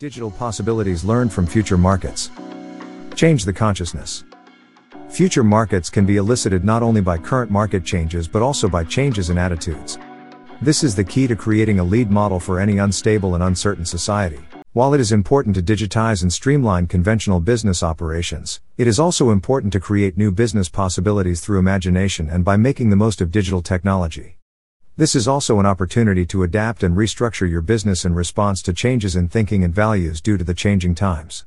Digital possibilities learned from future markets. Change the consciousness. Future markets can be elicited not only by current market changes but also by changes in attitudes. This is the key to creating a lead model for any unstable and uncertain society. While it is important to digitize and streamline conventional business operations, it is also important to create new business possibilities through imagination and by making the most of digital technology. This is also an opportunity to adapt and restructure your business in response to changes in thinking and values due to the changing times.